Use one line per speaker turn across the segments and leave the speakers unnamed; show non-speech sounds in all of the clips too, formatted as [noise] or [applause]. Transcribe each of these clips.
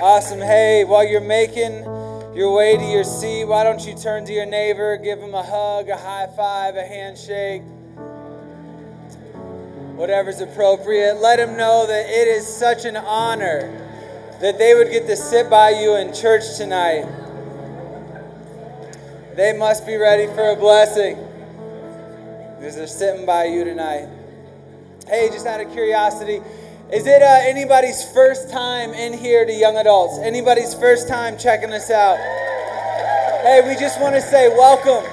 Awesome. Hey, while you're making your way to your seat, why don't you turn to your neighbor, give him a hug, a high five, a handshake, whatever's appropriate. Let him know that it is such an honor that they would get to sit by you in church tonight. They must be ready for a blessing because they're sitting by you tonight. Hey, just out of curiosity, is it uh, anybody's first time in here to young adults? Anybody's first time checking us out? Hey, we just want to say welcome.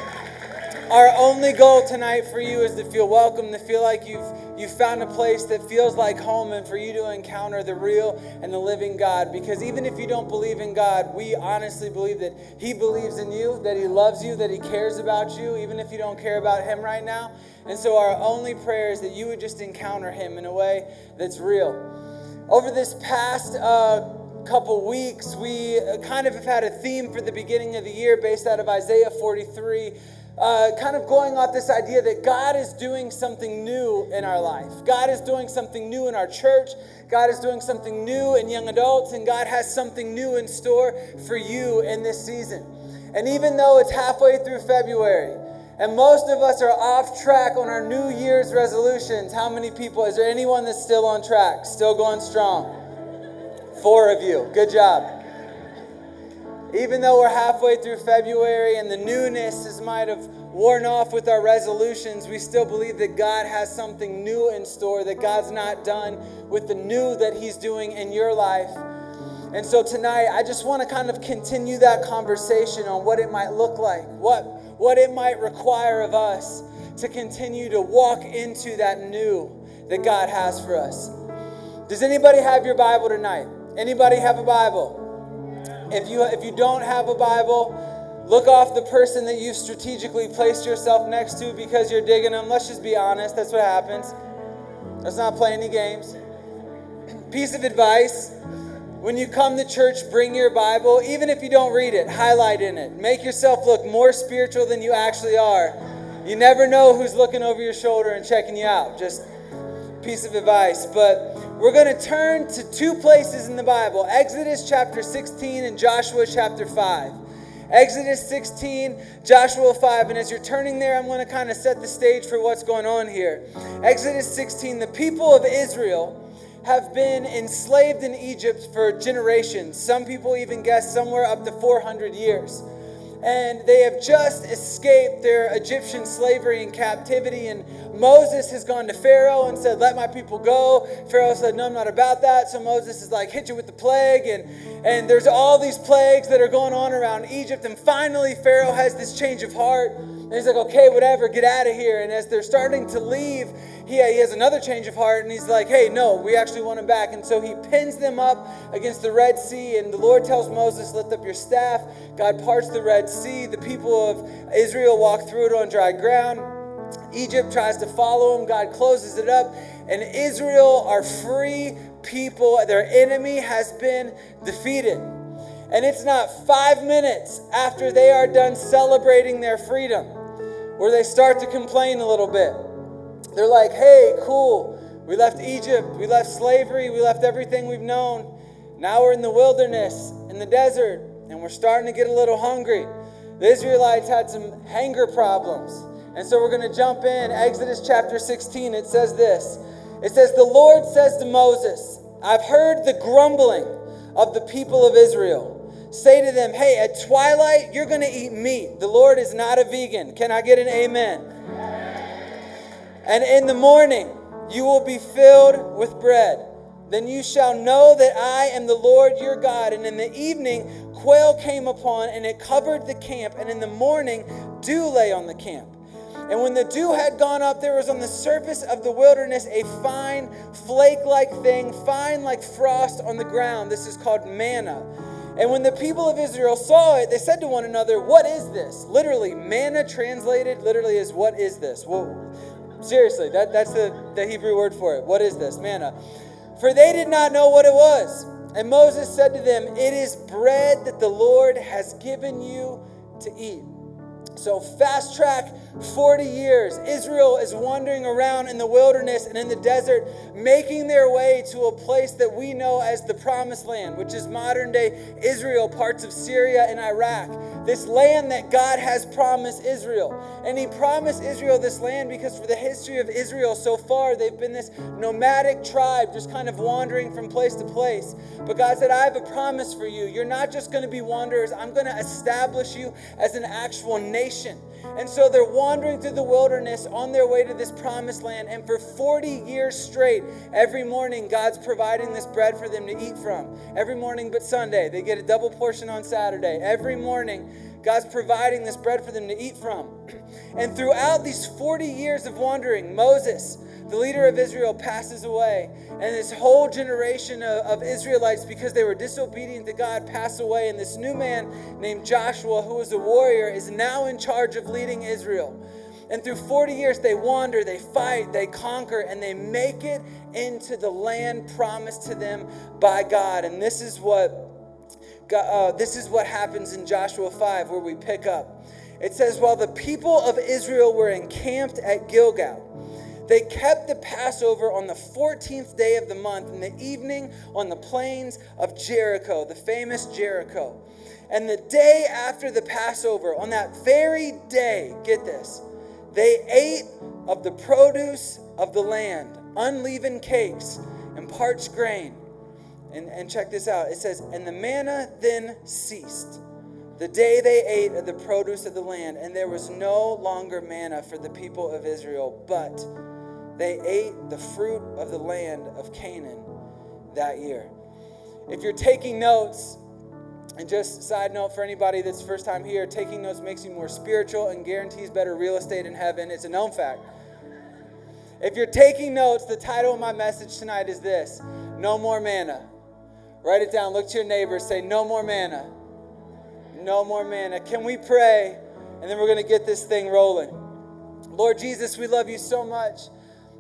Our only goal tonight for you is to feel welcome, to feel like you've you found a place that feels like home, and for you to encounter the real and the living God. Because even if you don't believe in God, we honestly believe that He believes in you, that He loves you, that He cares about you, even if you don't care about Him right now. And so our only prayer is that you would just encounter Him in a way that's real. Over this past uh, couple weeks, we kind of have had a theme for the beginning of the year based out of Isaiah 43 uh, kind of going off this idea that God is doing something new in our life. God is doing something new in our church. God is doing something new in young adults, and God has something new in store for you in this season. And even though it's halfway through February, and most of us are off track on our New Year's resolutions, how many people? Is there anyone that's still on track, still going strong? Four of you. Good job. Even though we're halfway through February and the newness is, might have worn off with our resolutions, we still believe that God has something new in store, that God's not done with the new that He's doing in your life. And so tonight, I just want to kind of continue that conversation on what it might look like, what, what it might require of us to continue to walk into that new that God has for us. Does anybody have your Bible tonight? Anybody have a Bible? If you, if you don't have a Bible, look off the person that you've strategically placed yourself next to because you're digging them. Let's just be honest. That's what happens. Let's not play any games. Piece of advice when you come to church, bring your Bible. Even if you don't read it, highlight in it. Make yourself look more spiritual than you actually are. You never know who's looking over your shoulder and checking you out. Just piece of advice. But we're going to turn to two places in the Bible Exodus chapter 16 and Joshua chapter 5. Exodus 16, Joshua 5. And as you're turning there, I'm going to kind of set the stage for what's going on here. Exodus 16, the people of Israel have been enslaved in Egypt for generations. Some people even guess somewhere up to 400 years and they have just escaped their Egyptian slavery and captivity. And Moses has gone to Pharaoh and said, Let my people go. Pharaoh said, No, I'm not about that. So Moses is like, Hit you with the plague. And, and there's all these plagues that are going on around Egypt. And finally, Pharaoh has this change of heart. And he's like, Okay, whatever, get out of here. And as they're starting to leave, he, he has another change of heart and he's like, hey, no, we actually want him back. And so he pins them up against the Red Sea. And the Lord tells Moses, lift up your staff. God parts the Red Sea. The people of Israel walk through it on dry ground. Egypt tries to follow him. God closes it up. And Israel are free people. Their enemy has been defeated. And it's not five minutes after they are done celebrating their freedom where they start to complain a little bit. They're like, hey, cool. We left Egypt. We left slavery. We left everything we've known. Now we're in the wilderness, in the desert, and we're starting to get a little hungry. The Israelites had some hunger problems. And so we're going to jump in. Exodus chapter 16, it says this It says, The Lord says to Moses, I've heard the grumbling of the people of Israel. Say to them, Hey, at twilight, you're going to eat meat. The Lord is not a vegan. Can I get an amen? And in the morning you will be filled with bread. Then you shall know that I am the Lord your God. And in the evening, quail came upon, and it covered the camp. And in the morning, dew lay on the camp. And when the dew had gone up, there was on the surface of the wilderness a fine, flake like thing, fine like frost on the ground. This is called manna. And when the people of Israel saw it, they said to one another, What is this? Literally, manna translated literally is, What is this? Well, Seriously, that, that's the, the Hebrew word for it. What is this? Manna. For they did not know what it was. And Moses said to them, It is bread that the Lord has given you to eat. So, fast track 40 years. Israel is wandering around in the wilderness and in the desert, making their way to a place that we know as the Promised Land, which is modern day Israel, parts of Syria and Iraq. This land that God has promised Israel. And He promised Israel this land because, for the history of Israel so far, they've been this nomadic tribe just kind of wandering from place to place. But God said, I have a promise for you. You're not just going to be wanderers, I'm going to establish you as an actual nation. And so they're wandering through the wilderness on their way to this promised land. And for 40 years straight, every morning, God's providing this bread for them to eat from. Every morning but Sunday. They get a double portion on Saturday. Every morning, God's providing this bread for them to eat from. [clears throat] And throughout these 40 years of wandering, Moses, the leader of Israel passes away, and this whole generation of, of, Israelites, because they were disobedient to God, pass away. And this new man named Joshua, who was a warrior, is now in charge of leading Israel. And through 40 years, they wander, they fight, they conquer, and they make it into the land promised to them by God. And this is what uh, this is what happens in Joshua 5, where we pick up. It says, While the people of Israel were encamped at Gilgal, they kept the Passover on the 14th day of the month in the evening on the plains of Jericho, the famous Jericho. And the day after the Passover, on that very day, get this, they ate of the produce of the land, unleavened cakes and parched grain. And, and check this out it says, And the manna then ceased. The day they ate of the produce of the land, and there was no longer manna for the people of Israel, but they ate the fruit of the land of Canaan that year. If you're taking notes, and just side note for anybody that's first time here, taking notes makes you more spiritual and guarantees better real estate in heaven. It's a known fact. If you're taking notes, the title of my message tonight is this No More Manna. Write it down. Look to your neighbor. Say, No more manna. No more manna. Can we pray? And then we're going to get this thing rolling. Lord Jesus, we love you so much.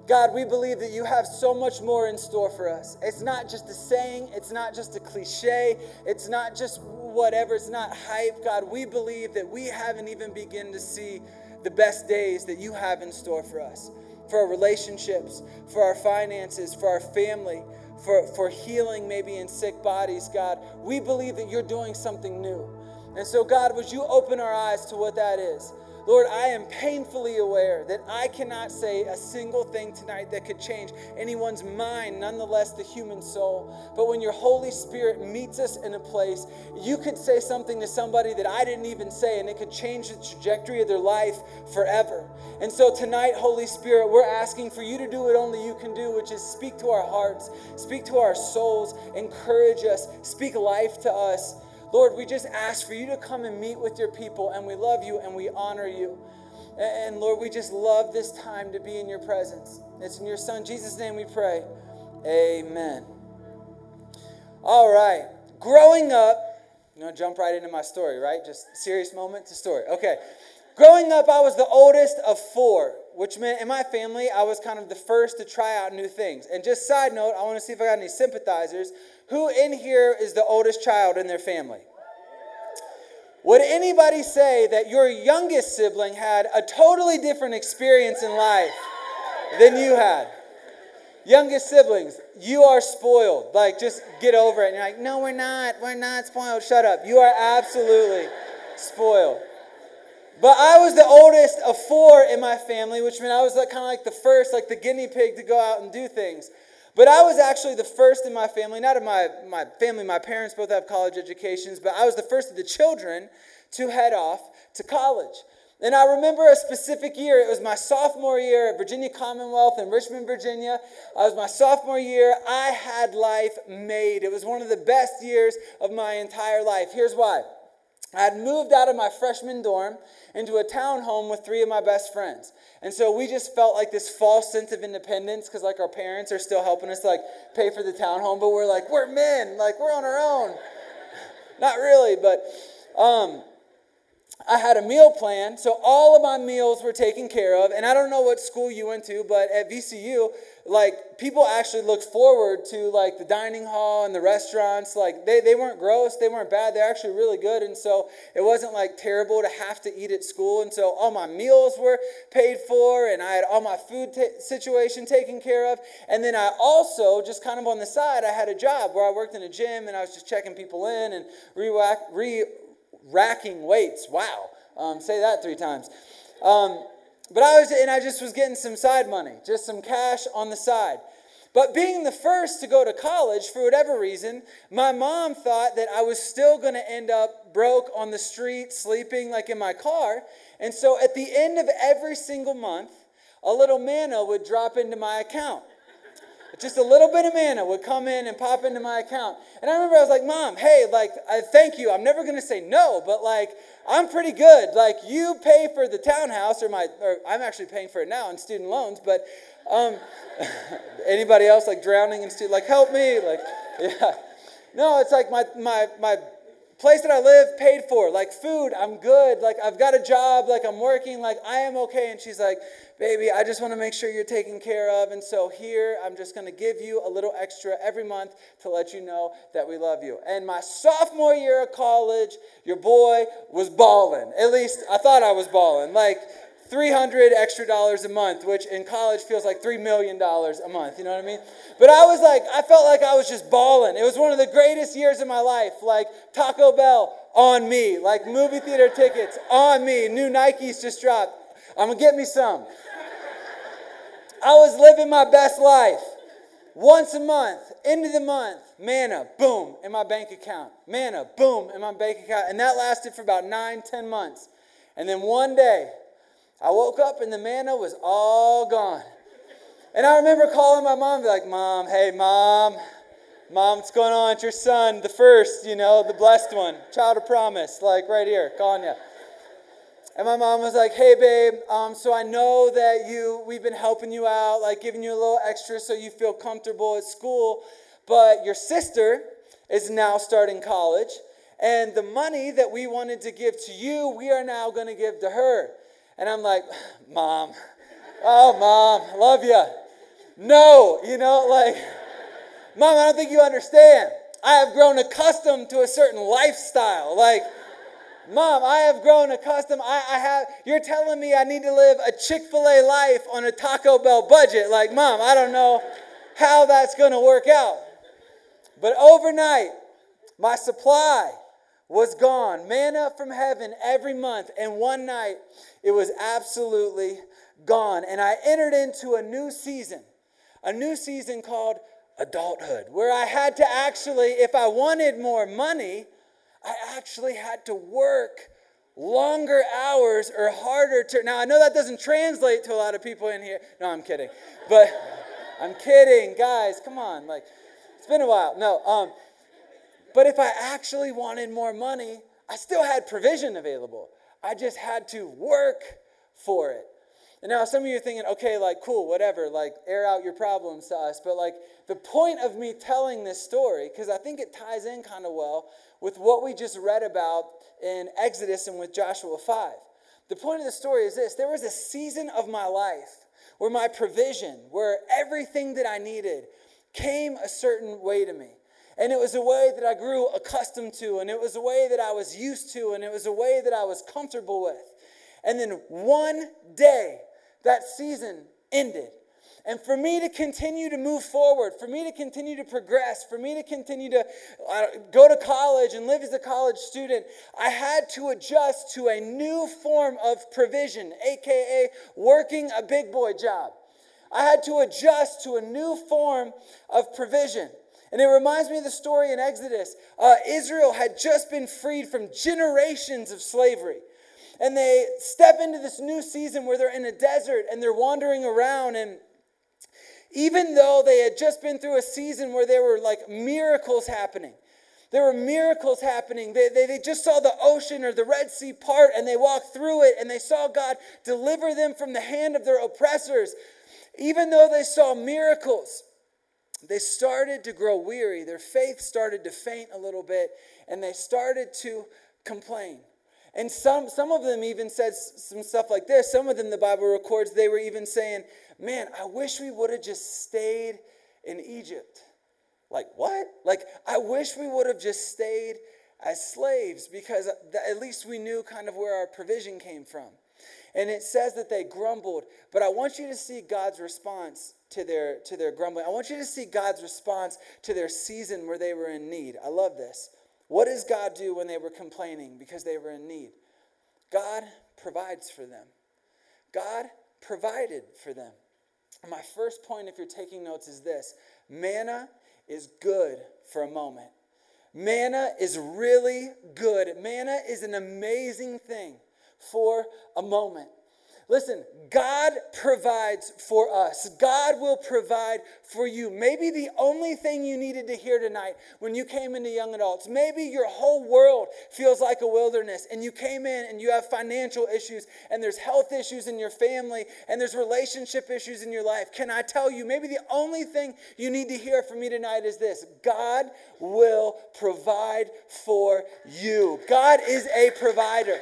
God, we believe that you have so much more in store for us. It's not just a saying, it's not just a cliche, it's not just whatever, it's not hype. God, we believe that we haven't even begun to see the best days that you have in store for us, for our relationships, for our finances, for our family, for, for healing maybe in sick bodies, God. We believe that you're doing something new. And so, God, would you open our eyes to what that is? Lord, I am painfully aware that I cannot say a single thing tonight that could change anyone's mind, nonetheless the human soul. But when your Holy Spirit meets us in a place, you could say something to somebody that I didn't even say, and it could change the trajectory of their life forever. And so tonight, Holy Spirit, we're asking for you to do what only you can do, which is speak to our hearts, speak to our souls, encourage us, speak life to us. Lord, we just ask for you to come and meet with your people, and we love you and we honor you. And Lord, we just love this time to be in your presence. It's in your Son, Jesus' name, we pray. Amen. All right. Growing up, going to jump right into my story, right? Just serious moment to story. Okay. Growing up, I was the oldest of four, which meant in my family, I was kind of the first to try out new things. And just side note, I want to see if I got any sympathizers. Who in here is the oldest child in their family? Would anybody say that your youngest sibling had a totally different experience in life than you had? Youngest siblings, you are spoiled. Like, just get over it. And you're like, no, we're not. We're not spoiled. Shut up. You are absolutely spoiled. But I was the oldest of four in my family, which meant I was like kind of like the first, like the guinea pig to go out and do things. But I was actually the first in my family, not in my, my family, my parents both have college educations, but I was the first of the children to head off to college. And I remember a specific year. It was my sophomore year at Virginia Commonwealth in Richmond, Virginia. It was my sophomore year. I had life made. It was one of the best years of my entire life. Here's why. I had moved out of my freshman dorm into a townhome with three of my best friends. And so we just felt like this false sense of independence because like our parents are still helping us like pay for the townhome, but we're like, we're men, like we're on our own. [laughs] Not really, but um, I had a meal plan, so all of my meals were taken care of. And I don't know what school you went to, but at VCU, like people actually looked forward to like the dining hall and the restaurants. Like they, they weren't gross they weren't bad they're actually really good. And so it wasn't like terrible to have to eat at school. And so all my meals were paid for and i had all my food t- situation taken care of. And then i also just kind of on the side i had a job where i worked in a gym and i was just checking people in and re re racking weights. Wow. Um, say that three times. Um, but I was, and I just was getting some side money, just some cash on the side. But being the first to go to college, for whatever reason, my mom thought that I was still going to end up broke on the street, sleeping like in my car. And so at the end of every single month, a little manna would drop into my account. Just a little bit of manna would come in and pop into my account. And I remember I was like, Mom, hey, like, I thank you. I'm never going to say no, but like, I'm pretty good. Like you pay for the townhouse, or my, or I'm actually paying for it now in student loans. But um, [laughs] anybody else like drowning in student, like help me, like [laughs] yeah. No, it's like my my my place that I live paid for, like food, I'm good, like I've got a job, like I'm working, like I am okay. And she's like, baby, I just want to make sure you're taken care of. And so here, I'm just going to give you a little extra every month to let you know that we love you. And my sophomore year of college, your boy was balling. At least I thought I was balling. Like, 300 extra dollars a month, which in college feels like $3 million a month, you know what I mean? But I was like, I felt like I was just balling. It was one of the greatest years of my life. Like Taco Bell on me, like movie theater tickets on me, new Nikes just dropped. I'm gonna get me some. I was living my best life. Once a month, end of the month, manna, boom, in my bank account. Manna, boom, in my bank account. And that lasted for about nine, ten months. And then one day, I woke up and the manna was all gone. And I remember calling my mom, be like, Mom, hey, Mom, Mom, what's going on? It's your son, the first, you know, the blessed one, child of promise, like right here, calling you. And my mom was like, "Hey, babe, um, so I know that you we've been helping you out, like giving you a little extra so you feel comfortable at school, but your sister is now starting college, and the money that we wanted to give to you, we are now going to give to her." And I'm like, "Mom, oh, mom, love you." No, you know, like, mom, I don't think you understand. I have grown accustomed to a certain lifestyle, like. Mom, I have grown accustomed. I, I have. You're telling me I need to live a Chick Fil A life on a Taco Bell budget. Like, mom, I don't know how that's going to work out. But overnight, my supply was gone. Manna from heaven every month, and one night it was absolutely gone. And I entered into a new season, a new season called adulthood, where I had to actually, if I wanted more money, I actually had to work longer hours or harder to. Now, I know that doesn't translate to a lot of people in here. No, I'm kidding. But I'm kidding. Guys, come on. Like, it's been a while. No. Um, but if I actually wanted more money, I still had provision available. I just had to work for it. And now some of you are thinking, okay, like, cool, whatever, like, air out your problems to us. But, like, the point of me telling this story, because I think it ties in kind of well with what we just read about in Exodus and with Joshua 5. The point of the story is this there was a season of my life where my provision, where everything that I needed came a certain way to me. And it was a way that I grew accustomed to, and it was a way that I was used to, and it was a way that I was comfortable with. And then one day, that season ended. And for me to continue to move forward, for me to continue to progress, for me to continue to uh, go to college and live as a college student, I had to adjust to a new form of provision, aka working a big boy job. I had to adjust to a new form of provision. And it reminds me of the story in Exodus. Uh, Israel had just been freed from generations of slavery. And they step into this new season where they're in a desert and they're wandering around. And even though they had just been through a season where there were like miracles happening there were miracles happening. They, they, they just saw the ocean or the red sea part and they walked through it and they saw god deliver them from the hand of their oppressors. Even though they saw miracles they started to grow weary their faith started to faint a little bit and they started to complain And some, some of them even said some stuff like this. Some of them, the Bible records, they were even saying, Man, I wish we would have just stayed in Egypt. Like, what? Like, I wish we would have just stayed as slaves because at least we knew kind of where our provision came from. And it says that they grumbled, but I want you to see God's response to their to their grumbling. I want you to see God's response to their season where they were in need. I love this. What does God do when they were complaining because they were in need? God provides for them. God provided for them. My first point, if you're taking notes, is this manna is good for a moment. Manna is really good. Manna is an amazing thing for a moment. Listen, God provides for us. God will provide for you. Maybe the only thing you needed to hear tonight when you came into young adults, maybe your whole world feels like a wilderness and you came in and you have financial issues and there's health issues in your family and there's relationship issues in your life. Can I tell you, maybe the only thing you need to hear from me tonight is this God will provide for you. God is a provider.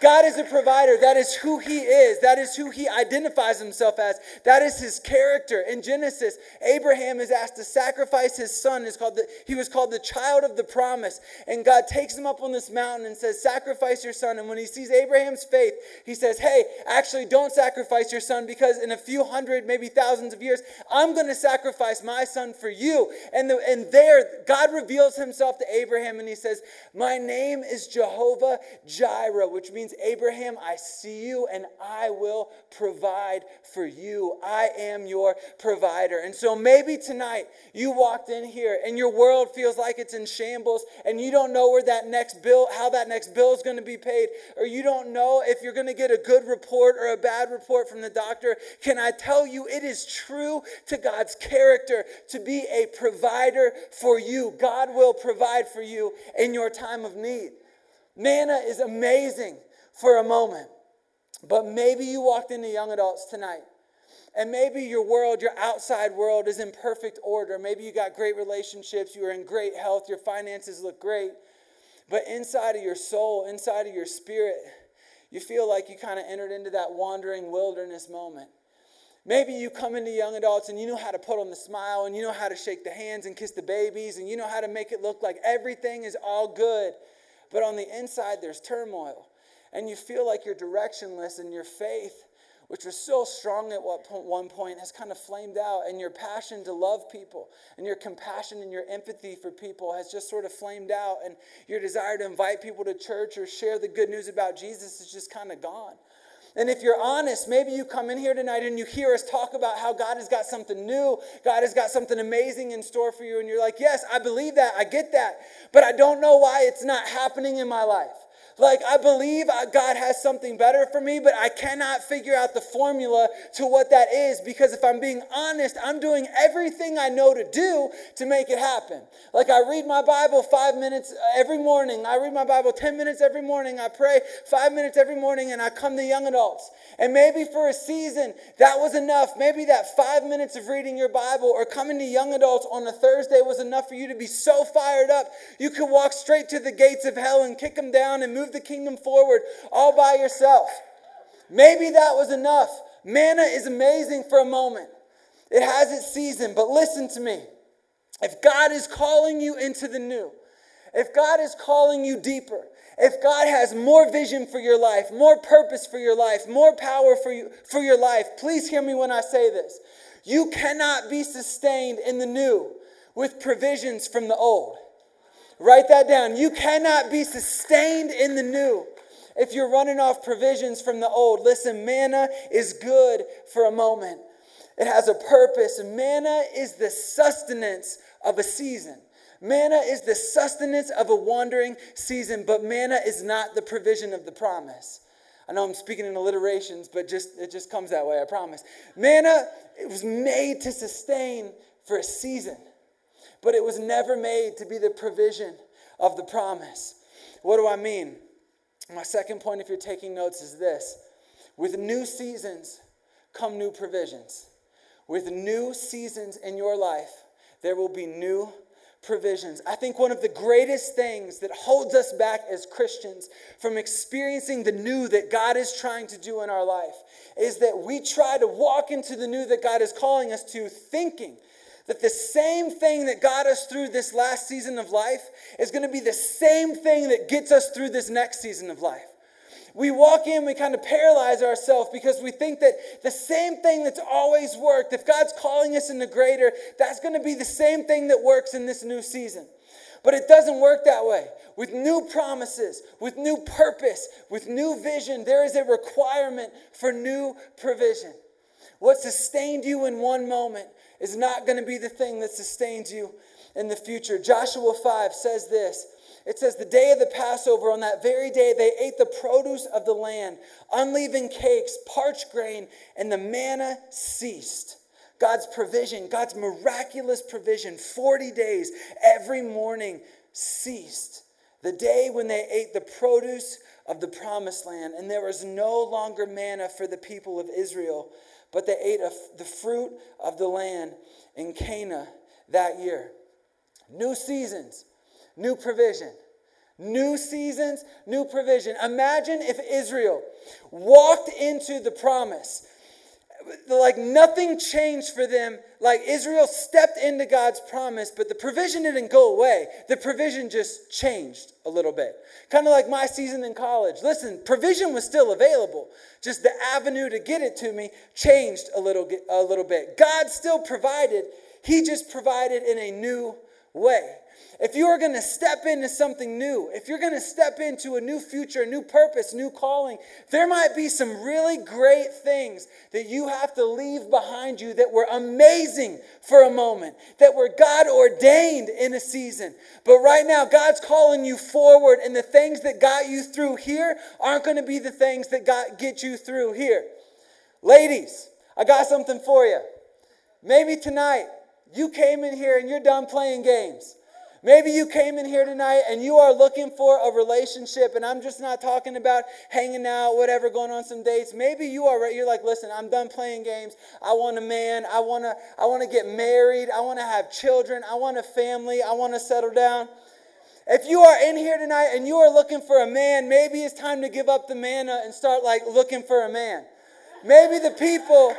God is a provider. That is who He is. That is who He identifies Himself as. That is His character. In Genesis, Abraham is asked to sacrifice his son. Is called the, he was called the child of the promise. And God takes him up on this mountain and says, Sacrifice your son. And when he sees Abraham's faith, he says, Hey, actually, don't sacrifice your son because in a few hundred, maybe thousands of years, I'm going to sacrifice my son for you. And, the, and there, God reveals Himself to Abraham and He says, My name is Jehovah Jireh, which means means, Abraham, I see you and I will provide for you. I am your provider. And so maybe tonight you walked in here and your world feels like it's in shambles and you don't know where that next bill, how that next bill is going to be paid, or you don't know if you're going to get a good report or a bad report from the doctor. Can I tell you, it is true to God's character to be a provider for you. God will provide for you in your time of need. Manna is amazing for a moment. But maybe you walked into young adults tonight. And maybe your world, your outside world, is in perfect order. Maybe you got great relationships, you are in great health, your finances look great. But inside of your soul, inside of your spirit, you feel like you kind of entered into that wandering wilderness moment. Maybe you come into young adults and you know how to put on the smile and you know how to shake the hands and kiss the babies and you know how to make it look like everything is all good. But on the inside, there's turmoil and you feel like you're directionless and your faith which was so strong at one point has kind of flamed out and your passion to love people and your compassion and your empathy for people has just sort of flamed out and your desire to invite people to church or share the good news about jesus is just kind of gone and if you're honest, maybe you come in here tonight and you hear us talk about how God has got something new, God has got something amazing in store for you, and you're like, Yes, I believe that, I get that, but I don't know why it's not happening in my life. Like, I believe uh, God has something better for me, but I cannot figure out the formula to what that is because if I'm being honest, I'm doing everything I know to do to make it happen. Like, I read my Bible five minutes uh, every morning. I read my Bible 10 minutes every morning. I pray five minutes every morning, and I come to young adults. And maybe for a season, that was enough. Maybe that five minutes of reading your Bible or coming to young adults on a Thursday was enough for you to be so fired up you could walk straight to the gates of hell and kick them down and move move the kingdom forward all by yourself. Maybe that was enough. Manna is amazing for a moment, it has its season, but listen to me. If God is calling you into the new, if God is calling you deeper, if God has more vision for your life, more purpose for your life, more power for you for your life, please hear me when I say this. You cannot be sustained in the new with provisions from the old. Write that down. You cannot be sustained in the new if you're running off provisions from the old. Listen, manna is good for a moment, it has a purpose. Manna is the sustenance of a season. Manna is the sustenance of a wandering season, but manna is not the provision of the promise. I know I'm speaking in alliterations, but just it just comes that way, I promise. Manna it was made to sustain for a season but it was never made to be the provision of the promise. What do I mean? My second point, if you're taking notes, is this with new seasons come new provisions. With new seasons in your life, there will be new provisions. I think one of the greatest things that holds us back as Christians from experiencing the new that God is trying to do in our life is that we try to walk into the new that God is calling us to thinking that the same thing that got us through this last season of life is going to be the same thing that gets us through this next season of life. We walk in, we kind of paralyze ourselves because we think that the same thing that's always worked, if God's calling us into greater, that's going to be the same thing that works in this new season. But it doesn't work that way. With new promises, with new purpose, with new vision, there is a requirement for new provision. What sustained you in one moment is not going to be the thing that sustains you in the future. Joshua 5 says this it says, The day of the Passover, on that very day, they ate the produce of the land, unleavened cakes, parched grain, and the manna ceased. God's provision, God's miraculous provision, 40 days, every morning ceased. The day when they ate the produce of the promised land, and there was no longer manna for the people of Israel, but they ate of the fruit of the land in Canaan that year. New seasons, new provision. New seasons, new provision. Imagine if Israel walked into the promise like nothing changed for them. Like Israel stepped into God's promise, but the provision didn't go away. The provision just changed a little bit. Kind of like my season in college. Listen, provision was still available. Just the avenue to get it to me changed a little, a little bit. God still provided, He just provided in a new way. If you are going to step into something new, if you're going to step into a new future, a new purpose, new calling, there might be some really great things that you have to leave behind you that were amazing for a moment, that were God ordained in a season. But right now, God's calling you forward, and the things that got you through here aren't going to be the things that got, get you through here. Ladies, I got something for you. Maybe tonight you came in here and you're done playing games. Maybe you came in here tonight and you are looking for a relationship, and I'm just not talking about hanging out, whatever, going on some dates. Maybe you are right. You're like, listen, I'm done playing games. I want a man. I want to. I want to get married. I want to have children. I want a family. I want to settle down. If you are in here tonight and you are looking for a man, maybe it's time to give up the manna and start like looking for a man. Maybe the people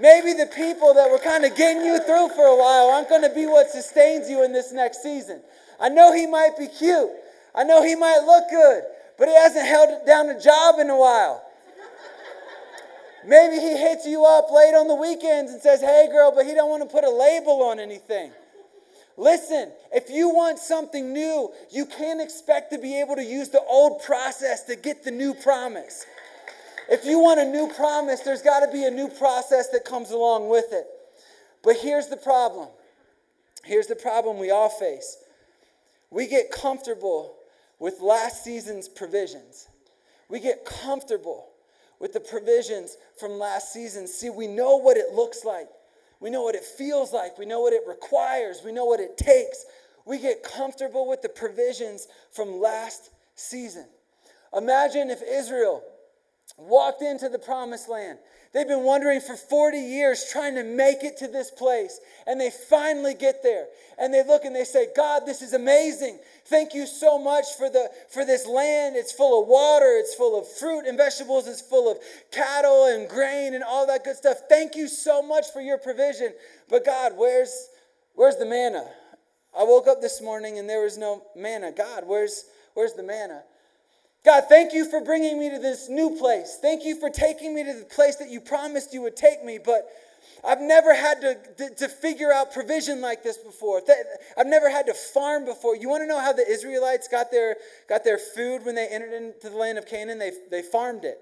Maybe the people that were kind of getting you through for a while aren't going to be what sustains you in this next season. I know he might be cute. I know he might look good, but he hasn't held down a job in a while. Maybe he hits you up late on the weekends and says, "Hey girl," but he don't want to put a label on anything. Listen, if you want something new, you can't expect to be able to use the old process to get the new promise. If you want a new promise, there's got to be a new process that comes along with it. But here's the problem. Here's the problem we all face. We get comfortable with last season's provisions. We get comfortable with the provisions from last season. See, we know what it looks like. We know what it feels like. We know what it requires. We know what it takes. We get comfortable with the provisions from last season. Imagine if Israel walked into the promised land. They've been wandering for 40 years trying to make it to this place. And they finally get there. And they look and they say, God, this is amazing. Thank you so much for, the, for this land. It's full of water, it's full of fruit and vegetables, it's full of cattle and grain and all that good stuff. Thank you so much for your provision. But God, where's, where's the manna? I woke up this morning and there was no manna. God, where's, where's the manna? God, thank you for bringing me to this new place. Thank you for taking me to the place that you promised you would take me, but I've never had to, to, to, figure out provision like this before. I've never had to farm before. You want to know how the Israelites got their, got their food when they entered into the land of Canaan? They, they farmed it.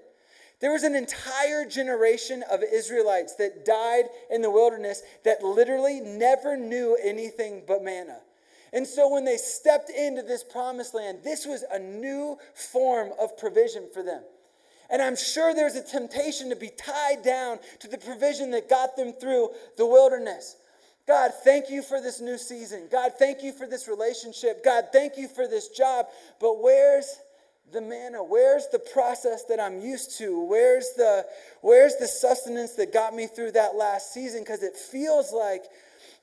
There was an entire generation of Israelites that died in the wilderness that literally never knew anything but manna. And so when they stepped into this promised land, this was a new form of provision for them. And I'm sure there's a temptation to be tied down to the provision that got them through the wilderness. God, thank you for this new season. God, thank you for this relationship. God, thank you for this job. But where's the manna? Where's the process that I'm used to? Where's the where's the sustenance that got me through that last season cuz it feels like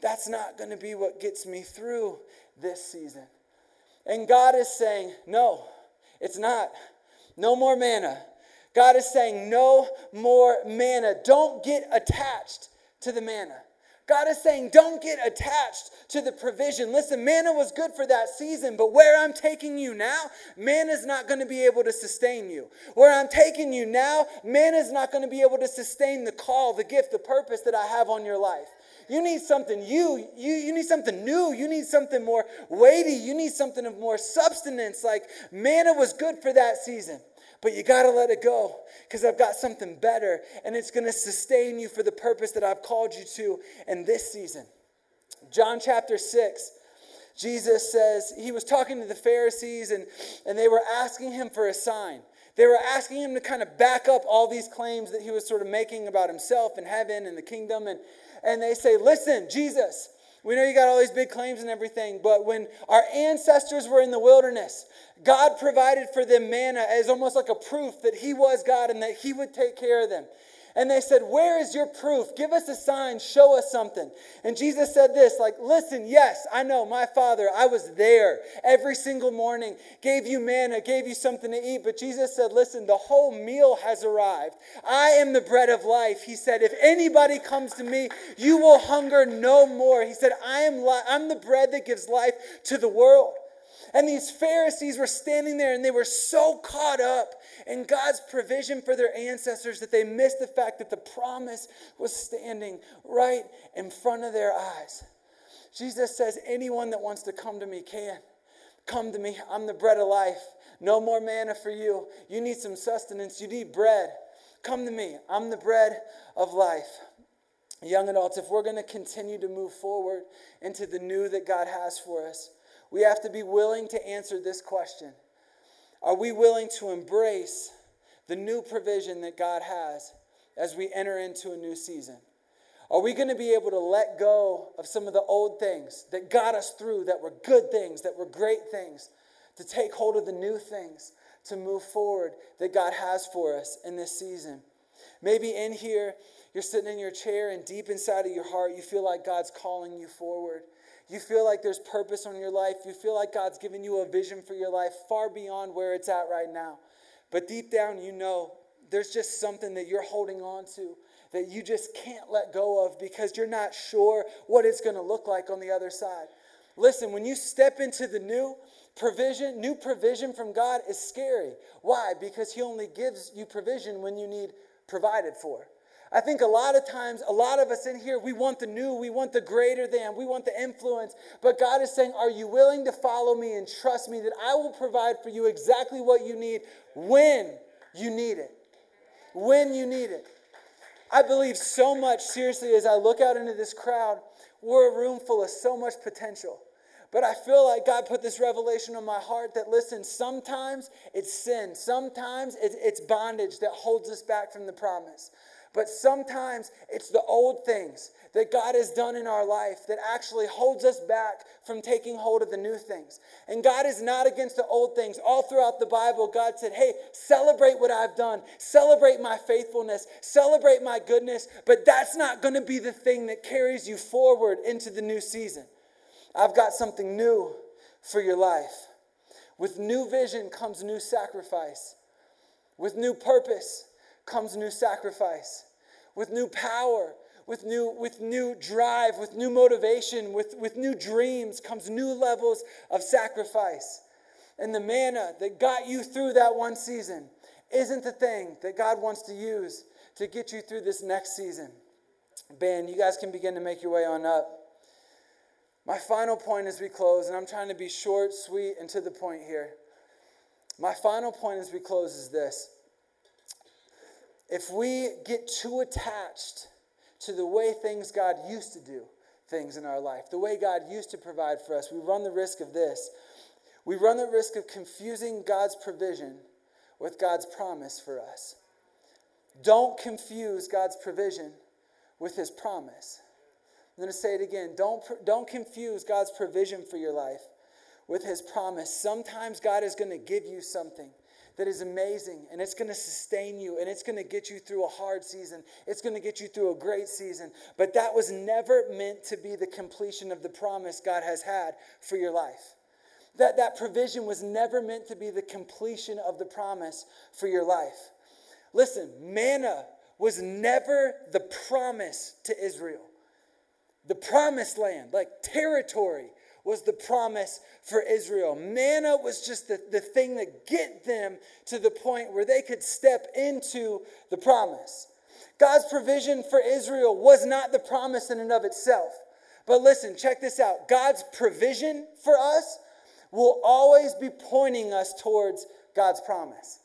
that's not going to be what gets me through this season. And God is saying, no, it's not. No more manna. God is saying, no more manna. Don't get attached to the manna. God is saying, don't get attached to the provision. Listen, manna was good for that season, but where I'm taking you now, manna is not going to be able to sustain you. Where I'm taking you now, manna is not going to be able to sustain the call, the gift, the purpose that I have on your life. You need something you, you, you need something new. You need something more weighty. You need something of more substance. Like manna was good for that season. But you got to let it go because I've got something better and it's going to sustain you for the purpose that I've called you to in this season. John chapter 6, Jesus says, he was talking to the Pharisees and, and they were asking him for a sign. They were asking him to kind of back up all these claims that he was sort of making about himself and heaven and the kingdom. And, and they say, Listen, Jesus, we know you got all these big claims and everything, but when our ancestors were in the wilderness, God provided for them manna as almost like a proof that He was God and that He would take care of them. And they said, Where is your proof? Give us a sign, show us something. And Jesus said this, like, listen, yes, I know, my father, I was there every single morning, gave you manna, gave you something to eat. But Jesus said, Listen, the whole meal has arrived. I am the bread of life. He said, If anybody comes to me, you will hunger no more. He said, I am li- I'm the bread that gives life to the world. And these Pharisees were standing there and they were so caught up in God's provision for their ancestors that they missed the fact that the promise was standing right in front of their eyes. Jesus says, Anyone that wants to come to me can. Come to me. I'm the bread of life. No more manna for you. You need some sustenance. You need bread. Come to me. I'm the bread of life. Young adults, if we're going to continue to move forward into the new that God has for us, we have to be willing to answer this question Are we willing to embrace the new provision that God has as we enter into a new season? Are we going to be able to let go of some of the old things that got us through, that were good things, that were great things, to take hold of the new things, to move forward that God has for us in this season? Maybe in here, you're sitting in your chair, and deep inside of your heart, you feel like God's calling you forward. You feel like there's purpose on your life. You feel like God's given you a vision for your life far beyond where it's at right now. But deep down, you know there's just something that you're holding on to that you just can't let go of because you're not sure what it's going to look like on the other side. Listen, when you step into the new provision, new provision from God is scary. Why? Because He only gives you provision when you need provided for. I think a lot of times, a lot of us in here, we want the new, we want the greater than, we want the influence. But God is saying, Are you willing to follow me and trust me that I will provide for you exactly what you need when you need it? When you need it. I believe so much, seriously, as I look out into this crowd, we're a room full of so much potential. But I feel like God put this revelation on my heart that, listen, sometimes it's sin, sometimes it's bondage that holds us back from the promise. But sometimes it's the old things that God has done in our life that actually holds us back from taking hold of the new things. And God is not against the old things. All throughout the Bible, God said, hey, celebrate what I've done, celebrate my faithfulness, celebrate my goodness. But that's not going to be the thing that carries you forward into the new season. I've got something new for your life. With new vision comes new sacrifice. With new purpose comes new sacrifice with new power, with new, with new drive, with new motivation, with, with new dreams comes new levels of sacrifice. And the manna that got you through that one season isn't the thing that God wants to use to get you through this next season. Ben, you guys can begin to make your way on up. My final point as we close, and I'm trying to be short, sweet, and to the point here. My final point as we close is this if we get too attached to the way things God used to do things in our life, the way God used to provide for us, we run the risk of this. We run the risk of confusing God's provision with God's promise for us. Don't confuse God's provision with his promise. I'm going to say it again. Don't, don't confuse God's provision for your life with his promise. Sometimes God is going to give you something that is amazing and it's going to sustain you and it's going to get you through a hard season. It's going to get you through a great season. But that was never meant to be the completion of the promise God has had for your life. That, that provision was never meant to be the completion of the promise for your life. Listen, manna was never the promise to Israel. The promised land, like territory, was the promise for Israel. Manna was just the, the thing that get them to the point where they could step into the promise. God's provision for Israel was not the promise in and of itself. But listen, check this out. God's provision for us will always be pointing us towards God's promise.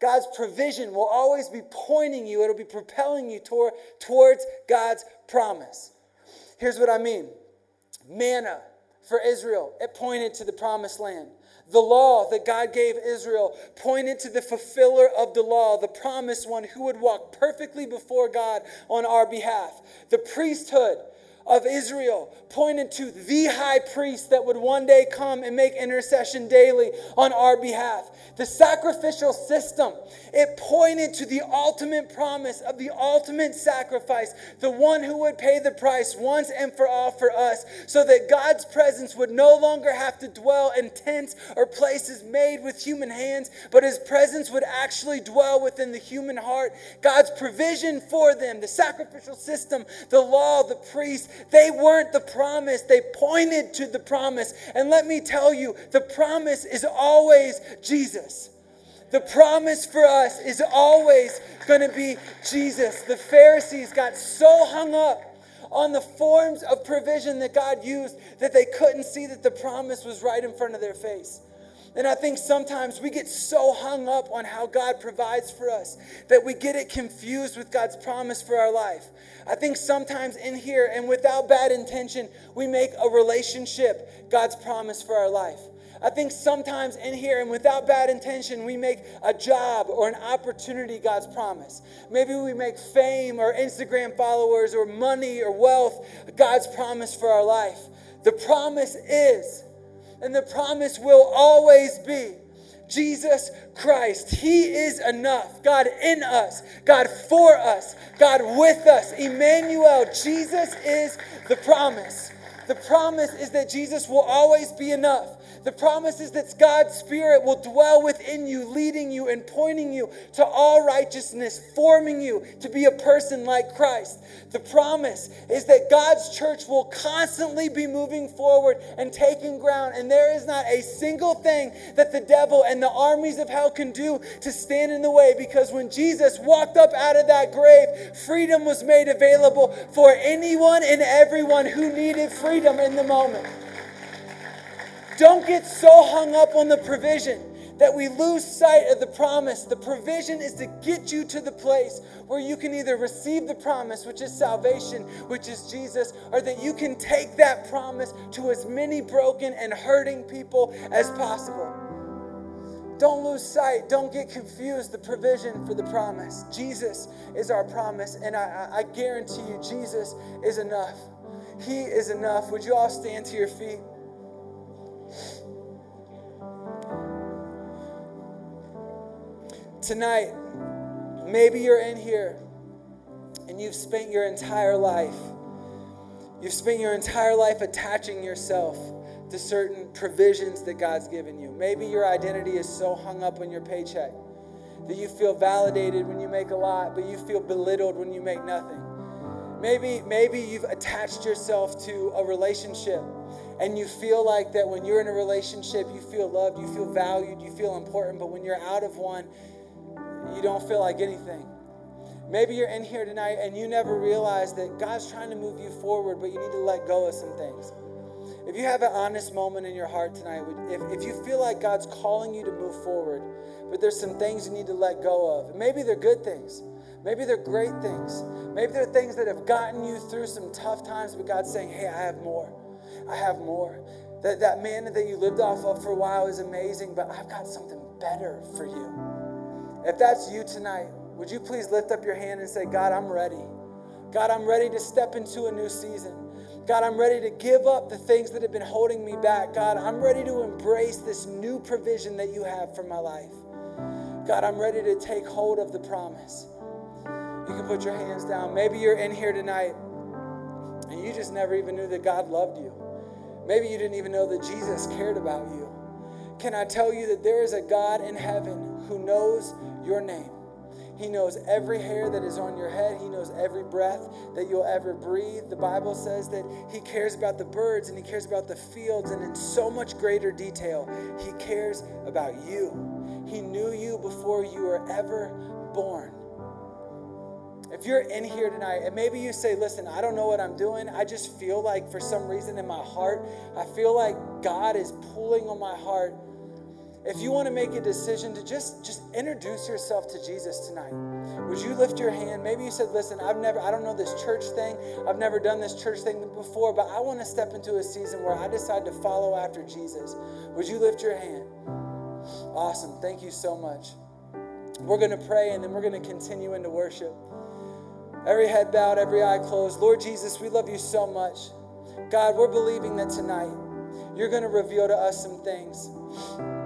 God's provision will always be pointing you, it'll be propelling you toward, towards God's promise. Here's what I mean manna for Israel, it pointed to the promised land. The law that God gave Israel pointed to the fulfiller of the law, the promised one who would walk perfectly before God on our behalf. The priesthood of Israel pointed to the high priest that would one day come and make intercession daily on our behalf. The sacrificial system, it pointed to the ultimate promise of the ultimate sacrifice, the one who would pay the price once and for all for us, so that God's presence would no longer have to dwell in tents or places made with human hands, but his presence would actually dwell within the human heart. God's provision for them, the sacrificial system, the law, the priest, they weren't the promise, they pointed to the promise. And let me tell you, the promise is always Jesus. The promise for us is always going to be Jesus. The Pharisees got so hung up on the forms of provision that God used that they couldn't see that the promise was right in front of their face. And I think sometimes we get so hung up on how God provides for us that we get it confused with God's promise for our life. I think sometimes in here and without bad intention, we make a relationship God's promise for our life. I think sometimes in here and without bad intention, we make a job or an opportunity God's promise. Maybe we make fame or Instagram followers or money or wealth God's promise for our life. The promise is and the promise will always be Jesus Christ. He is enough. God in us, God for us, God with us. Emmanuel, Jesus is the promise. The promise is that Jesus will always be enough. The promise is that God's Spirit will dwell within you, leading you and pointing you to all righteousness, forming you to be a person like Christ. The promise is that God's church will constantly be moving forward and taking ground, and there is not a single thing that the devil and the armies of hell can do to stand in the way because when Jesus walked up out of that grave, freedom was made available for anyone and everyone who needed freedom in the moment. Don't get so hung up on the provision that we lose sight of the promise. The provision is to get you to the place where you can either receive the promise, which is salvation, which is Jesus, or that you can take that promise to as many broken and hurting people as possible. Don't lose sight. Don't get confused. The provision for the promise. Jesus is our promise, and I, I guarantee you, Jesus is enough. He is enough. Would you all stand to your feet? Tonight, maybe you're in here and you've spent your entire life, you've spent your entire life attaching yourself to certain provisions that God's given you. Maybe your identity is so hung up on your paycheck that you feel validated when you make a lot, but you feel belittled when you make nothing. Maybe, maybe you've attached yourself to a relationship and you feel like that when you're in a relationship, you feel loved, you feel valued, you feel important, but when you're out of one, you don't feel like anything. Maybe you're in here tonight and you never realized that God's trying to move you forward, but you need to let go of some things. If you have an honest moment in your heart tonight, if, if you feel like God's calling you to move forward, but there's some things you need to let go of, maybe they're good things. Maybe they're great things. Maybe they're things that have gotten you through some tough times, but God's saying, hey, I have more. I have more. That, that manna that you lived off of for a while is amazing, but I've got something better for you. If that's you tonight, would you please lift up your hand and say, God, I'm ready. God, I'm ready to step into a new season. God, I'm ready to give up the things that have been holding me back. God, I'm ready to embrace this new provision that you have for my life. God, I'm ready to take hold of the promise. You can put your hands down. Maybe you're in here tonight and you just never even knew that God loved you. Maybe you didn't even know that Jesus cared about you. Can I tell you that there is a God in heaven who knows your name? He knows every hair that is on your head. He knows every breath that you'll ever breathe. The Bible says that He cares about the birds and He cares about the fields, and in so much greater detail, He cares about you. He knew you before you were ever born. If you're in here tonight and maybe you say, listen, I don't know what I'm doing. I just feel like for some reason in my heart, I feel like God is pulling on my heart. If you want to make a decision to just just introduce yourself to Jesus tonight, would you lift your hand? Maybe you said, "Listen, I've never I don't know this church thing. I've never done this church thing before, but I want to step into a season where I decide to follow after Jesus." Would you lift your hand? Awesome. Thank you so much. We're going to pray and then we're going to continue into worship. Every head bowed, every eye closed. Lord Jesus, we love you so much. God, we're believing that tonight you're going to reveal to us some things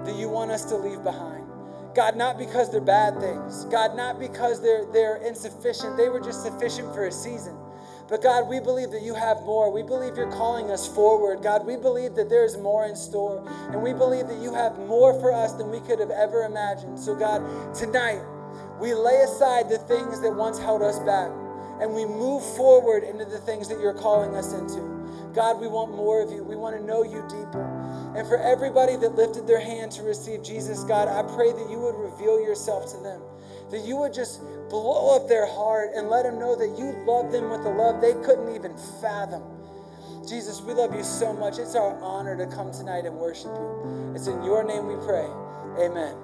that you want us to leave behind. God, not because they're bad things. God, not because they're, they're insufficient. They were just sufficient for a season. But God, we believe that you have more. We believe you're calling us forward. God, we believe that there's more in store. And we believe that you have more for us than we could have ever imagined. So, God, tonight, we lay aside the things that once held us back and we move forward into the things that you're calling us into. God, we want more of you. We want to know you deeper. And for everybody that lifted their hand to receive Jesus, God, I pray that you would reveal yourself to them, that you would just blow up their heart and let them know that you love them with a love they couldn't even fathom. Jesus, we love you so much. It's our honor to come tonight and worship you. It's in your name we pray. Amen.